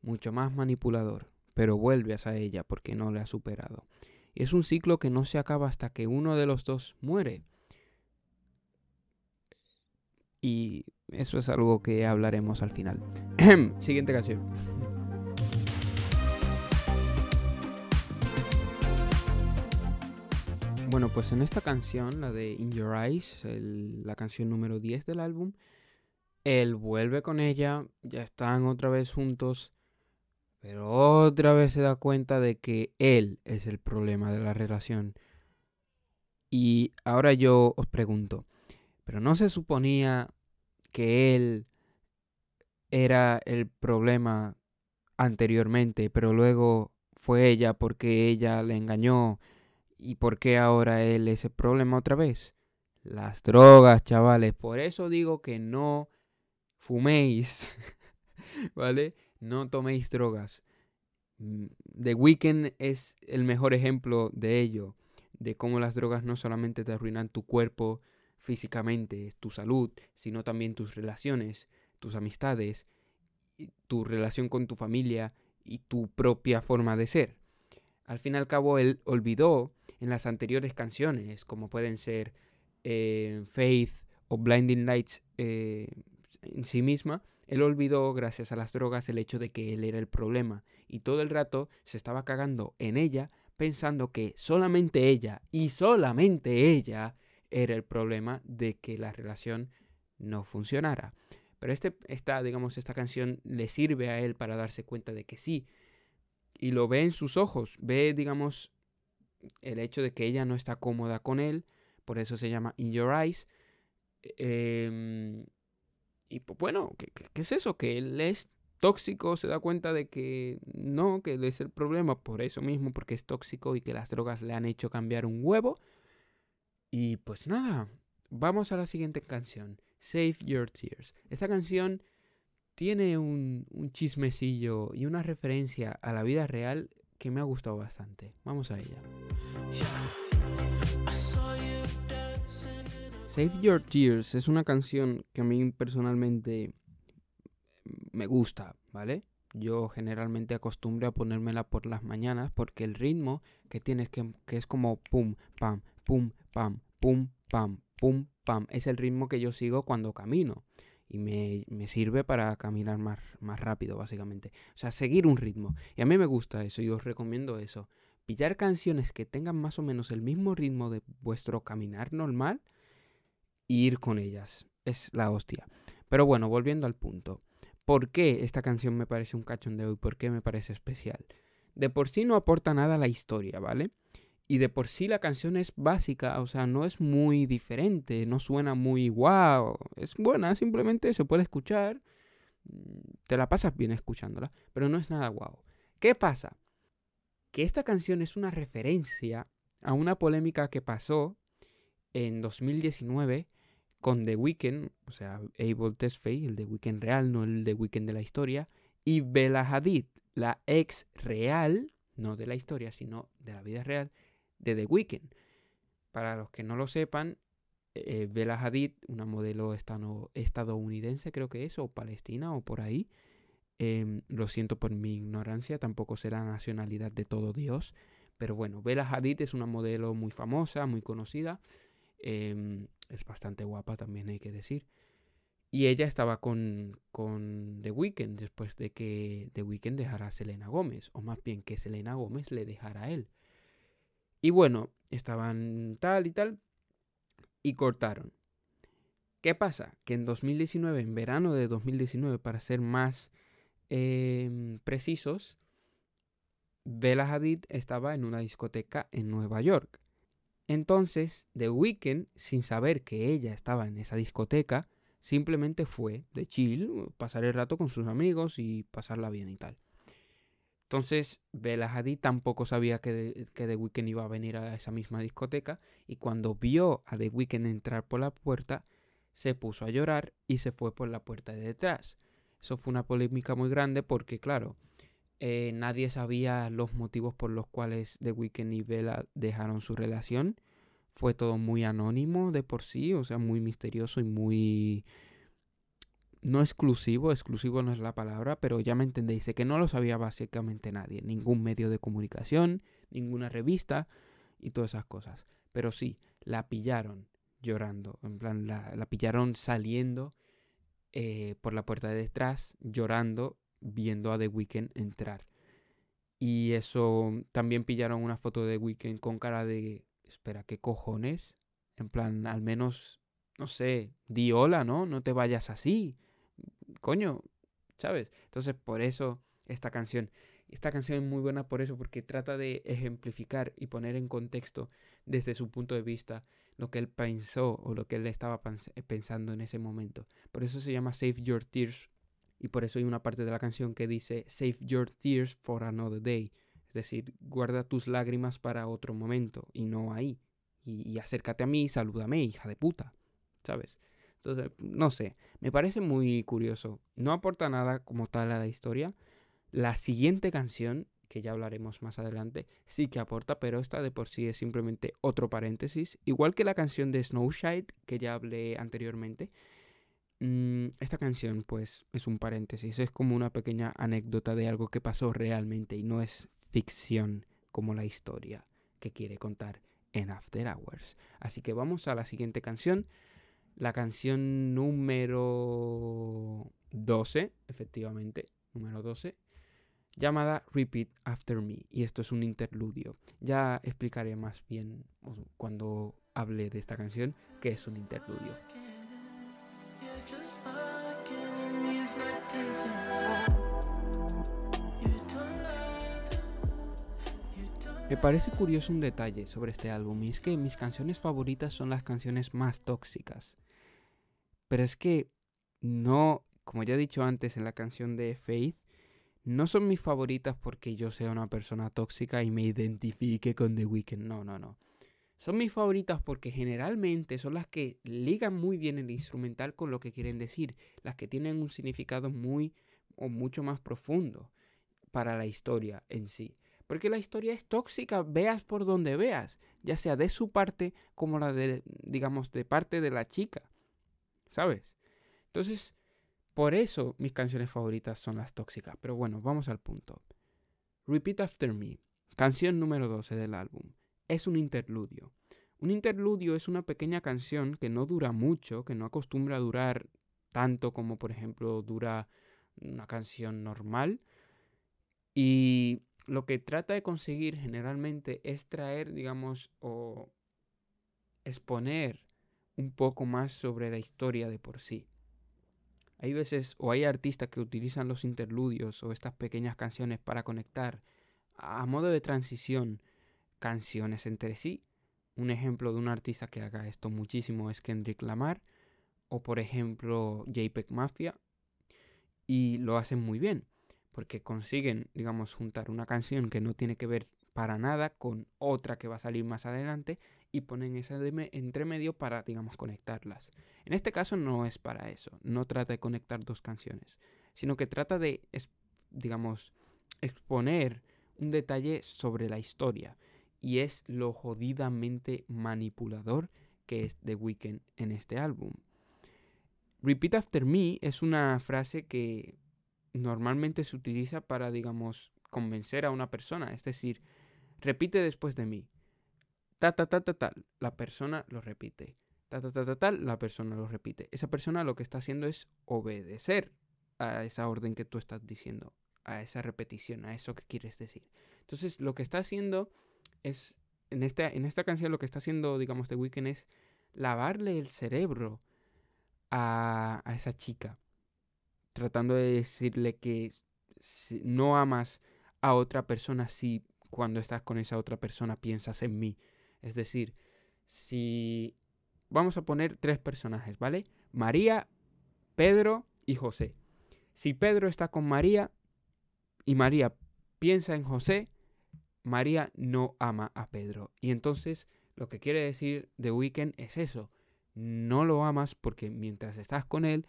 mucho más manipulador, pero vuelve hacia ella porque no le ha superado. Es un ciclo que no se acaba hasta que uno de los dos muere. Y eso es algo que hablaremos al final. Siguiente canción. Bueno, pues en esta canción, la de In Your Eyes, la canción número 10 del álbum, él vuelve con ella, ya están otra vez juntos, pero otra vez se da cuenta de que él es el problema de la relación. Y ahora yo os pregunto, ¿pero no se suponía que él era el problema anteriormente, pero luego fue ella porque ella le engañó ¿Y por qué ahora él es el problema otra vez? Las drogas, chavales. Por eso digo que no fuméis, ¿vale? No toméis drogas. Mm, The Weeknd es el mejor ejemplo de ello, de cómo las drogas no solamente te arruinan tu cuerpo físicamente, tu salud, sino también tus relaciones, tus amistades, tu relación con tu familia y tu propia forma de ser. Al fin y al cabo, él olvidó en las anteriores canciones, como pueden ser eh, Faith o Blinding Lights eh, en sí misma, él olvidó, gracias a las drogas, el hecho de que él era el problema. Y todo el rato se estaba cagando en ella, pensando que solamente ella y solamente ella era el problema de que la relación no funcionara. Pero este, esta, digamos, esta canción le sirve a él para darse cuenta de que sí. Y lo ve en sus ojos, ve, digamos, el hecho de que ella no está cómoda con él, por eso se llama In Your Eyes. Em, y pues bueno, ¿qué, es eso? Que él es tóxico, se da cuenta de que no, que él es el problema por eso mismo, porque es tóxico y que las drogas le han hecho cambiar un huevo. Y pues nada, vamos a la siguiente canción, Save Your Tears. Esta canción tiene un, un chismecillo y una referencia a la vida real que me ha gustado bastante. Vamos a ella. Save Your Tears es una canción que a mí personalmente me gusta, ¿vale? Yo generalmente acostumbro a ponérmela por las mañanas porque el ritmo que tienes que, que es como pum, pam, pum, pam, pum, pam, pum, pam, es el ritmo que yo sigo cuando camino y me, sirve para caminar más, más rápido, básicamente. O sea, seguir un ritmo. Y a mí me gusta eso y os recomiendo eso. Pillar canciones que tengan más o menos el mismo ritmo de vuestro caminar normal e ir con ellas. Es la hostia. Pero bueno, volviendo al punto. ¿Por qué esta canción me parece un cachondeo y por qué me parece especial? De por sí no aporta nada a la historia, ¿vale? Y de por sí la canción es básica, o sea, no es muy diferente, no suena muy guau. Es buena, simplemente se puede escuchar. Mm, te la pasas bien escuchándola, pero no es nada guau. ¿Qué pasa? Que esta canción es una referencia a una polémica que pasó en 2019 con The Weeknd, o sea, Abel Tesfaye, el The Weeknd real, no el The Weeknd de la historia, y Bella Hadid, la ex real, no de la historia, sino de la vida real, de The Weeknd. Para los que no lo sepan, eh, Bella Hadid, una modelo estadounidense creo que es, o palestina o por ahí. Em, lo siento por mi ignorancia, tampoco será nacionalidad de todo Dios. Pero bueno, Bella Hadid es una modelo muy famosa, muy conocida. Em, es bastante guapa también hay que decir. Y ella estaba con, con The Weeknd después de que The Weeknd dejara a Selena Gómez. O más bien que Selena Gómez le dejara a él. Y bueno, estaban tal y tal y cortaron. ¿Qué pasa? Que en 2019, en verano de 2019, para ser más em, precisos, Bella Hadid estaba en una discoteca en Nueva York. Entonces, The Weeknd, sin saber que ella estaba en esa discoteca, simplemente fue de chill, pasar el rato con sus amigos y pasarla bien y tal. Entonces, Bella Hadid tampoco sabía que, The Weeknd iba a venir a esa misma discoteca y cuando vio a The Weeknd entrar por la puerta, se puso a llorar y se fue por la puerta de detrás. Eso fue una polémica muy grande porque, claro, eh, nadie sabía los motivos por los cuales The Weeknd y Bella dejaron su relación. Fue todo muy anónimo de por sí, o sea, muy misterioso y muy no exclusivo, exclusivo no es la palabra, pero ya me entendéis, que no lo sabía básicamente nadie, ningún medio de comunicación, ninguna revista y todas esas cosas. Pero sí, la pillaron llorando. En plan, la, la pillaron saliendo eh, por la puerta de detrás, llorando, viendo a The Weeknd entrar. Y eso también pillaron una foto de The Weeknd con cara de, espera, ¿qué cojones? En plan, al menos, no sé, di hola, ¿no? No te vayas así. Coño, ¿sabes? Entonces, por eso esta canción. Esta canción es muy buena por eso, porque trata de ejemplificar y poner en contexto desde su punto de vista lo que él pensó o lo que él estaba eh, pensando en ese momento. Por eso se llama Save Your Tears y por eso hay una parte de la canción que dice Save Your Tears for Another Day. Es decir, guarda tus lágrimas para otro momento y no ahí. Y, acércate a mí y salúdame, hija de puta. ¿Sabes? Entonces, no sé, me parece muy curioso. No aporta nada como tal a la historia. La siguiente canción que ya hablaremos más adelante, sí que aporta, pero esta de por sí es simplemente otro paréntesis. Igual que la canción de Snowshide, que ya hablé anteriormente. Mm, esta canción, pues, es un paréntesis, es como una pequeña anécdota de algo que pasó realmente y no es ficción como la historia que quiere contar en After Hours. Así que vamos a la siguiente canción. La canción número 12, efectivamente, número 12, llamada Repeat After Me. Y esto es un interludio. Ya explicaré más bien cuando hable de esta canción que es un interludio. Me parece curioso un detalle sobre este álbum y es que mis canciones favoritas son las canciones más tóxicas. Pero es que no, como ya he dicho antes en la canción de Faith, no son mis favoritas porque yo sea una persona tóxica y me identifique con The Weeknd. No, no, no. Son mis favoritas porque generalmente son las que ligan muy bien el instrumental con lo que quieren decir, las que tienen un significado muy o mucho más profundo para la historia en sí. Porque la historia es tóxica, veas por donde veas, ya sea de su parte como la de, digamos, de parte de la chica. ¿Sabes? Entonces, por eso mis canciones favoritas son las tóxicas. Pero bueno, vamos al punto. Repeat After Me, canción número 12 del álbum. Es un interludio. Un interludio es una pequeña canción que no dura mucho, que no acostumbra a durar tanto como por ejemplo dura una canción normal. Y lo que trata de conseguir generalmente es traer, digamos, o exponer un poco más sobre la historia de por sí. Hay veces o hay artistas que utilizan los interludios o estas pequeñas canciones para conectar a modo de transición canciones entre sí. Un ejemplo de un artista que haga esto muchísimo es Kendrick Lamar o por ejemplo JPEG Mafia y lo hacen muy bien porque consiguen, digamos, juntar una canción que no tiene que ver para nada con otra que va a salir más adelante y ponen esa entre medio para, digamos, conectarlas. En este caso no es para eso, no trata de conectar dos canciones, sino que trata de, digamos, exponer un detalle sobre la historia y es lo jodidamente manipulador que es The Weeknd en este álbum. Repeat After Me es una frase que normalmente se utiliza para, digamos, convencer a una persona, es decir, repite después de mí. Ta, ta, ta, ta, tal. La persona lo repite tal, la persona lo repite. Esa persona lo que está haciendo es obedecer a esa orden que tú estás diciendo, a esa repetición, a eso que quieres decir. Entonces, lo que está haciendo es, en esta, en esta canción, lo que está haciendo, digamos, The Weeknd es lavarle el cerebro a, a esa chica, tratando de decirle que no amas a otra persona si cuando estás con esa otra persona piensas en mí. Es decir, si vamos a poner tres personajes, ¿vale? María, Pedro y José. Si Pedro está con María y María piensa en José, María no ama a Pedro. Y entonces lo que quiere decir The Weeknd es eso. No lo amas porque mientras estás con él,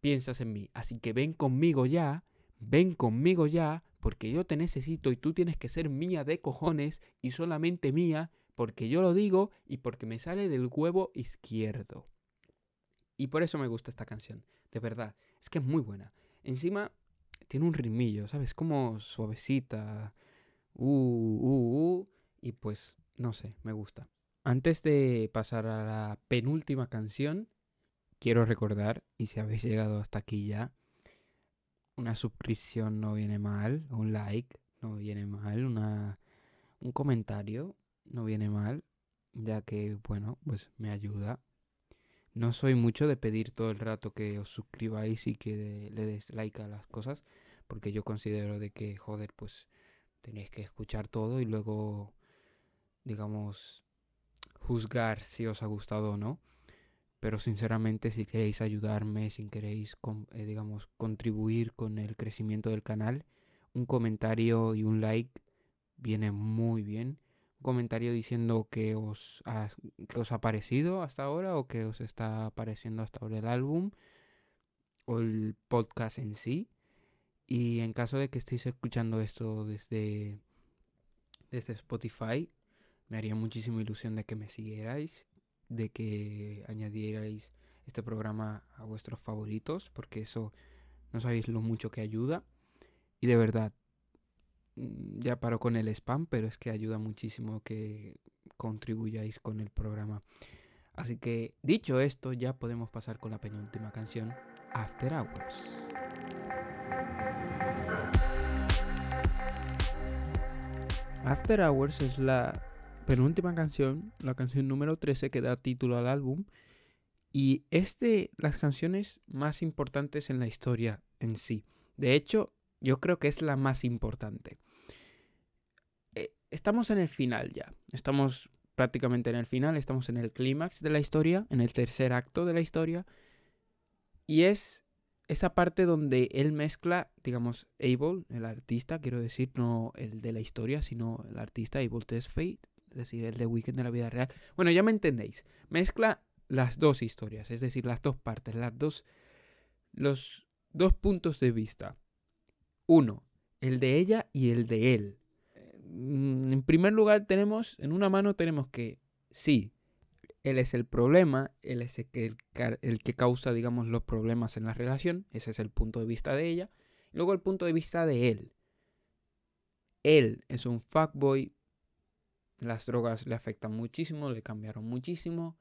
piensas en mí. Así que ven conmigo ya, ven conmigo ya, porque yo te necesito y tú tienes que ser mía de cojones y solamente mía porque yo lo digo y porque me sale del huevo izquierdo. Y por eso me gusta esta canción, de verdad, es que es muy buena. Encima tiene un ritmillo, ¿sabes? Como suavecita, uh, uh, uh, y pues, no sé, me gusta. antes de pasar a la penúltima canción, quiero recordar, y si habéis llegado hasta aquí ya, una suscripción no viene mal, un like no viene mal, una, un comentario no viene mal, ya que, bueno, pues me ayuda. No soy mucho de pedir todo el rato que os suscribáis y que le des like a las cosas, porque yo considero de que, joder, pues tenéis que escuchar todo y luego, digamos, juzgar si os ha gustado o no. Pero sinceramente, si queréis ayudarme, si queréis, eh, digamos, contribuir con el crecimiento del canal, un comentario y un like viene muy bien. Comentario diciendo que os, ha, que os ha parecido hasta ahora o que os está pareciendo hasta ahora el álbum o el podcast en sí. Y en caso de que estéis escuchando esto desde, desde Spotify, me haría muchísima ilusión de que me siguierais, de que añadierais este programa a vuestros favoritos, porque eso no sabéis lo mucho que ayuda. Y de verdad, ya paro con el spam, pero es que ayuda muchísimo que contribuyáis con el programa. Así que dicho esto, ya podemos pasar con la penúltima canción, After Hours. After Hours es la penúltima canción, la canción número 13 que da título al álbum. Y es de las canciones más importantes en la historia en sí. De hecho, yo creo que es la más importante. Estamos en el final ya. Estamos prácticamente en el final. Estamos en el clímax de la historia, en el tercer acto de la historia. Y es esa parte donde él mezcla, digamos, Abel, el artista, quiero decir, no el de la historia, sino el artista Abel Tesfaye, es decir, el de Weekend de la vida real. Bueno, ya me entendéis. Mezcla las dos historias, es decir, las dos partes, las dos, los dos puntos de vista. Uno, el de ella y el de él. Mm, en primer lugar tenemos, en una mano tenemos que, sí, él es el problema, él es el que, causa, digamos, los problemas en la relación, ese es el punto de vista de ella. Luego el punto de vista de él. Él es un fuckboy las drogas le afectan muchísimo, le cambiaron muchísimo.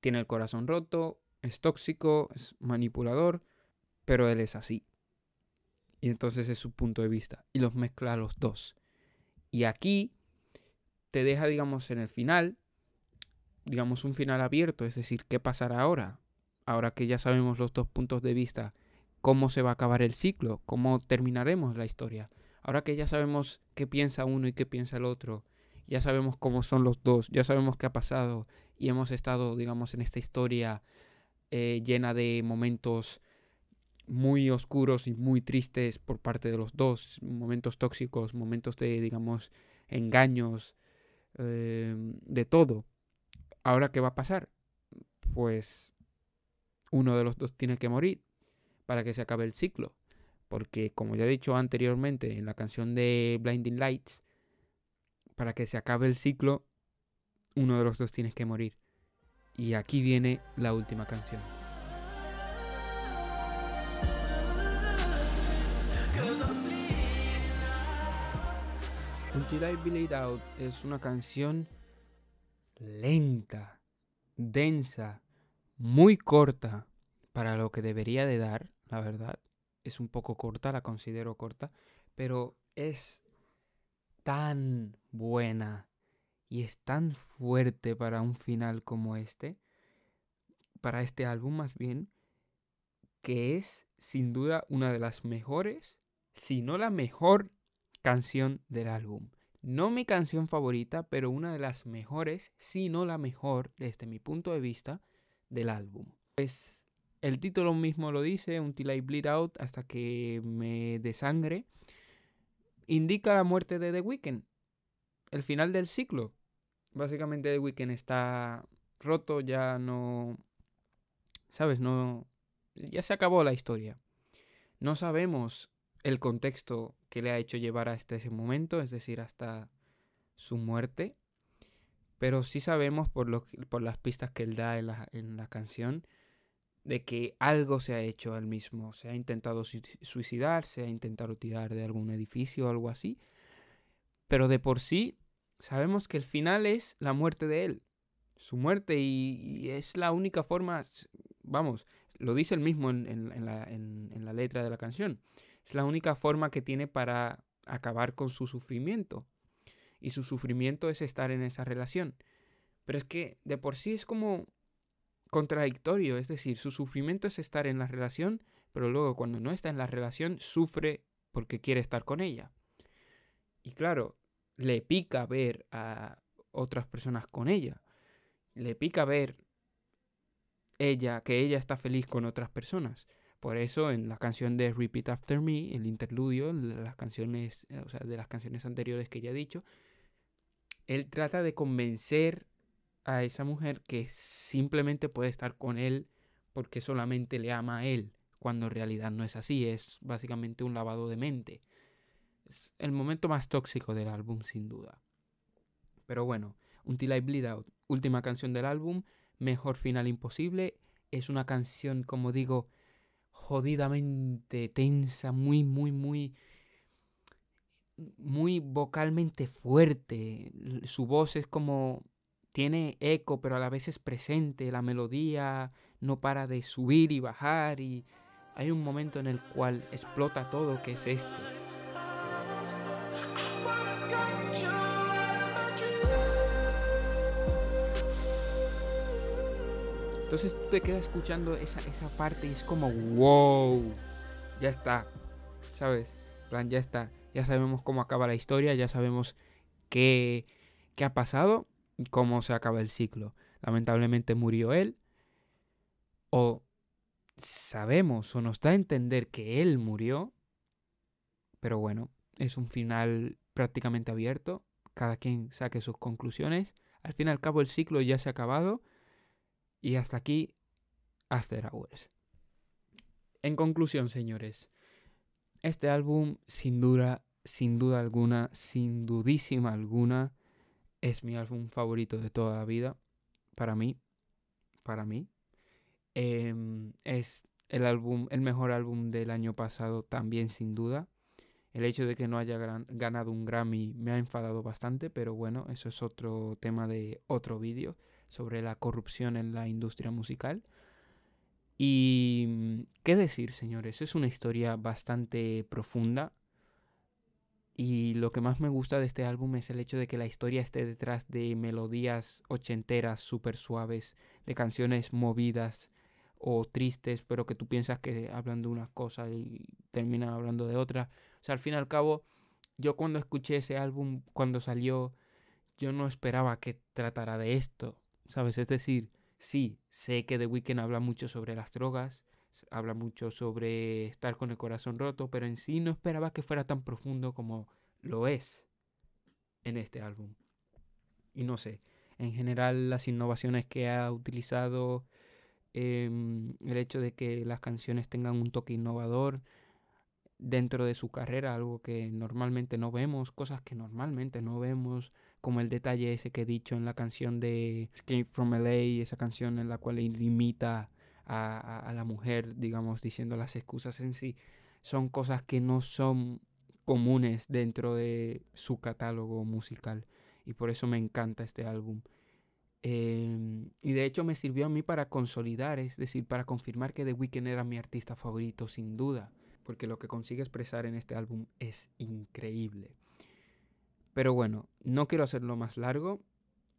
Tiene el corazón roto, es tóxico, es manipulador, pero él es así. Y entonces es su punto de vista. Y los mezcla a los dos. Y aquí te deja, digamos, en el final, digamos, un final abierto. Es decir, ¿qué pasará ahora? Ahora que ya sabemos los dos puntos de vista, ¿cómo se va a acabar el ciclo? ¿Cómo terminaremos la historia? Ahora que ya sabemos qué piensa uno y qué piensa el otro, ya sabemos cómo son los dos, ya sabemos qué ha pasado y hemos estado, digamos, en esta historia eh, llena de momentos muy oscuros y muy tristes por parte de los dos, momentos tóxicos, momentos de, digamos, engaños, em, de todo. Ahora, ¿qué va a pasar? Pues uno de los dos tiene que morir para que se acabe el ciclo. Porque, como ya he dicho anteriormente en la canción de Blinding Lights, para que se acabe el ciclo, uno de los dos tiene que morir. Y aquí viene la última canción. Until I Out es una canción lenta, densa, muy corta para lo que debería de dar, la verdad. Es un poco corta, la considero corta, pero es tan buena y es tan fuerte para un final como este, para este álbum más bien, que es sin duda una de las mejores, si no la mejor canción del álbum. No mi canción favorita, pero una de las mejores, si no la mejor, desde mi punto de vista, del álbum. Pues el título mismo lo dice, Until I Bleed Out, hasta que me desangre indica la muerte de The Weeknd. El final del ciclo. Básicamente The Weeknd está roto, ya no... ¿Sabes? No... Ya se acabó la historia. No sabemos el contexto que le ha hecho llevar hasta ese momento, es decir, hasta su muerte. Pero sí sabemos por, lo, por las pistas que él da en la, en la canción de que algo se ha hecho al mismo. Se ha intentado suicidar, se ha intentado tirar de algún edificio o algo así. Pero de por sí, sabemos que el final es la muerte de él. Su muerte y, es la única forma, vamos, lo dice él mismo en, la, en la letra de la canción. Es la única forma que tiene para acabar con su sufrimiento. Y su sufrimiento es estar en esa relación. Pero es que de por sí es como contradictorio, es decir, su sufrimiento es estar en la relación, pero luego cuando no está en la relación sufre porque quiere estar con ella. Y claro, le pica ver a otras personas con ella. Le pica ver ella que ella está feliz con otras personas. Por eso en la canción de Repeat After Me, el interludio, las canciones, o sea, de las canciones anteriores que ya he dicho, él trata de convencer a esa mujer que simplemente puede estar con él porque solamente le ama a él, cuando en realidad no es así, es básicamente un lavado de mente. Es el momento más tóxico del álbum, sin duda. Pero bueno, Until I Bleed Out, última canción del álbum, mejor final imposible. Es una canción, como digo, jodidamente tensa, muy, muy, muy muy vocalmente fuerte. Su voz es como tiene eco, pero a la vez es presente. La melodía no para de subir y bajar y hay un momento en el cual explota todo, que es este. Entonces tú te quedas escuchando esa, esa parte y es como, wow, ya está, ¿sabes? plan, ya está ya sabemos cómo acaba la historia, ya sabemos qué, qué ha pasado y cómo se acaba el ciclo. Lamentablemente murió él, o sabemos o nos da a entender que él murió, pero bueno, es un final prácticamente abierto, cada quien saque sus conclusiones. Al fin y al cabo el ciclo ya se ha acabado y hasta aquí After Hours. En conclusión, señores, este álbum, sin duda, sin duda alguna, sin dudísima alguna, es mi álbum favorito de toda la vida. Para mí. Para mí. Em, es el álbum, el mejor álbum del año pasado, también sin duda. El hecho de que no haya ganado un Grammy me ha enfadado bastante, pero bueno, eso es otro tema de otro vídeo sobre la corrupción en la industria musical. Y mm, qué decir, señores, es una historia bastante profunda. Y lo que más me gusta de este álbum es el hecho de que la historia esté detrás de melodías ochenteras súper suaves, de canciones movidas o tristes, pero que tú piensas que hablan de una cosa y terminan hablando de otra. O sea, al fin y al cabo, yo cuando escuché ese álbum, cuando salió, yo no esperaba que tratara de esto, ¿sabes? Es decir, sí, sé que The Weeknd habla mucho sobre las drogas, habla mucho sobre estar con el corazón roto, pero en sí no esperaba que fuera tan profundo como lo es en este álbum. Y no sé, en general las innovaciones que ha utilizado, em, el hecho de que las canciones tengan un toque innovador dentro de su carrera, algo que normalmente no vemos, cosas que normalmente no vemos, como el detalle ese que he dicho en la canción de Escape from LA, esa canción en la cual él imita a, la mujer, digamos, diciendo las excusas en sí, son cosas que no son comunes dentro de su catálogo musical y por eso me encanta este álbum. Em, y de hecho me sirvió a mí para consolidar, es decir, para confirmar que The Weeknd era mi artista favorito sin duda, porque lo que consigue expresar en este álbum es increíble. Pero bueno, no quiero hacerlo más largo.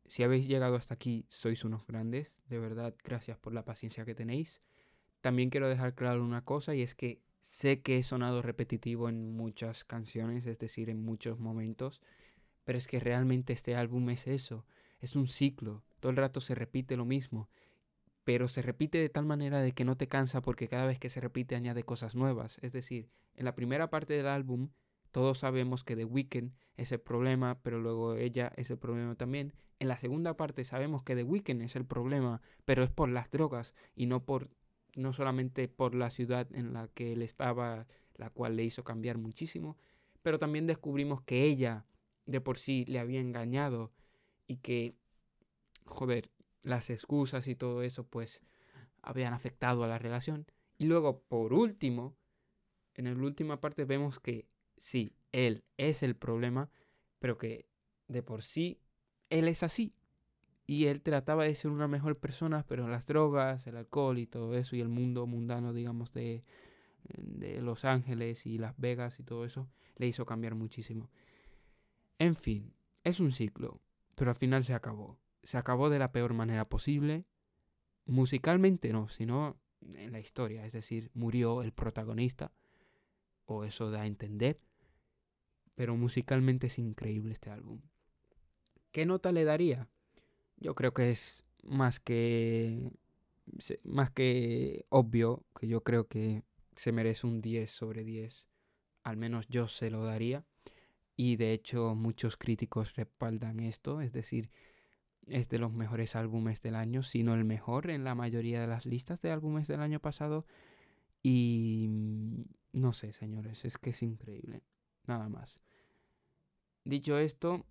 Si habéis llegado hasta aquí, sois unos grandes. De verdad, gracias por la paciencia que tenéis. También quiero dejar claro una cosa y es que sé que he sonado repetitivo en muchas canciones, es decir, en muchos momentos, pero es que realmente este álbum es eso, es un ciclo, todo el rato se repite lo mismo, pero se repite de tal manera de que no te cansa porque cada vez que se repite añade cosas nuevas, es decir, en la primera parte del álbum todos sabemos que The Weeknd es el problema, pero luego ella es el problema también. En la segunda parte sabemos que The Weeknd es el problema, pero es por las drogas y no por no solamente por la ciudad en la que él estaba, la cual le hizo cambiar muchísimo, pero también descubrimos que ella de por sí le había engañado y que joder, las excusas y todo eso pues habían afectado a la relación. Y luego, por último, en la última parte vemos que sí, él es el problema, pero que de por sí, él es así. Y él trataba de ser una mejor persona, pero las drogas, el alcohol y todo eso, y el mundo mundano, digamos, de, de Los Ángeles y Las Vegas y todo eso, le hizo cambiar muchísimo. En fin, es un ciclo, pero al final se acabó. Se acabó de la peor manera posible. Musicalmente no, sino en la historia. Es decir, murió el protagonista, o eso da a entender. Pero musicalmente es increíble este álbum. ¿Qué nota le daría? Yo creo que es más que más que obvio que yo creo que se merece un 10 sobre 10. Al menos yo se lo daría. Y de hecho muchos críticos respaldan esto. Es decir, es de los mejores álbumes del año, si no el mejor en la mayoría de las listas de álbumes del año pasado. Y mm, no sé, señores, es que es increíble. Nada más. Dicho esto,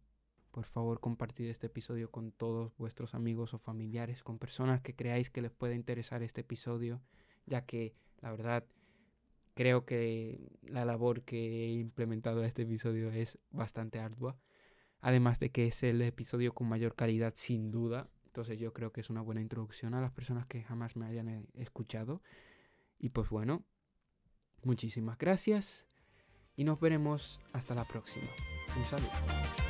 por favor compartid este episodio con todos vuestros amigos o familiares, con personas que creáis que les pueda interesar este episodio, ya que la verdad creo que la labor que he implementado a este episodio es bastante ardua. Además de que es el episodio con mayor calidad sin duda. Entonces yo creo que es una buena introducción a las personas que jamás me hayan eh, escuchado. Y pues bueno, muchísimas gracias y nos veremos hasta la próxima. Un saludo.